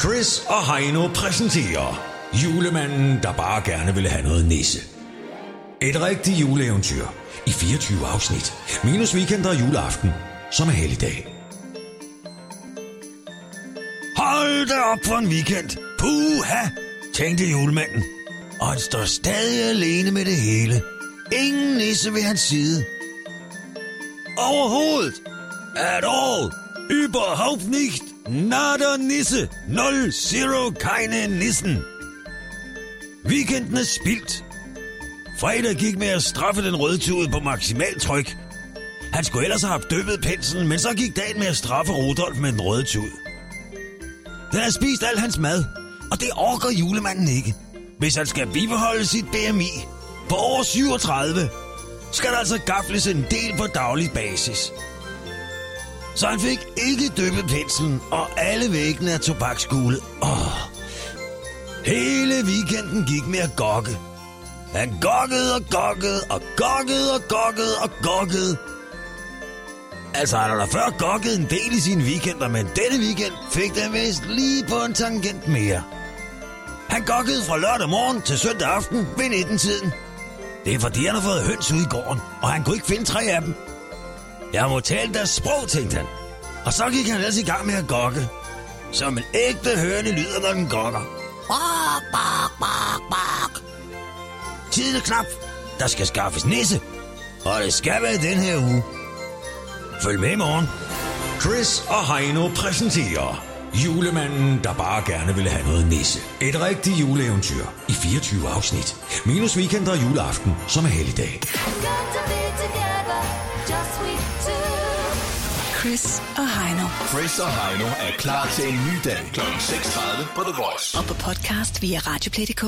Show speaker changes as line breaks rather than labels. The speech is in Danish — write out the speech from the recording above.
Chris og Heino præsenterer Julemanden, der bare gerne ville have noget nisse. Et rigtigt juleeventyr i 24 afsnit. Minus weekend og juleaften, som er helligdag. Hold da op for en weekend. Puha, tænkte julemanden. Og han står stadig alene med det hele. Ingen nisse ved hans side. Overhovedet. At all. Überhaupt nicht. Nada nisse. Nul zero keine nissen. Weekenden er spildt. Fredag gik med at straffe den rødtud på maksimaltryk. Han skulle ellers have haft døbet penslen, men så gik dagen med at straffe Rudolf med den røde tud. Den har spist al hans mad, og det orker julemanden ikke. Hvis han skal bibeholde sit BMI på over 37, skal der altså gafles en del på daglig basis. Så han fik ikke dyppet penslen, og alle væggene er tobaksgule. Åh. Hele weekenden gik med at gokke. Han gokkede og gokkede og gokkede og gokkede og gokkede. Altså, han har da før gokket en del i sine weekender, men denne weekend fik den vist lige på en tangent mere. Han gokkede fra lørdag morgen til søndag aften ved 19-tiden. Det er fordi, han har fået høns ud i gården, og han kunne ikke finde tre af dem. Jeg må tale deres sprog, tænkte han. Og så gik han ellers i gang med at gokke. Som en ægte hørende lyder, når den gokker. Bak, bak, bak, bak. Tiden er knap. Der skal skaffes nisse. Og det skal være den her uge. Følg med i morgen. Chris og Heino præsenterer Julemanden, der bare gerne ville have noget nisse. Et rigtigt juleeventyr i 24 afsnit. Minus weekend og juleaften, som er helligdag.
Chris og Heino.
Chris og Heino er klar til en ny dag kl. 6.30 på The Voice.
Og på podcast via Radioplay.dk.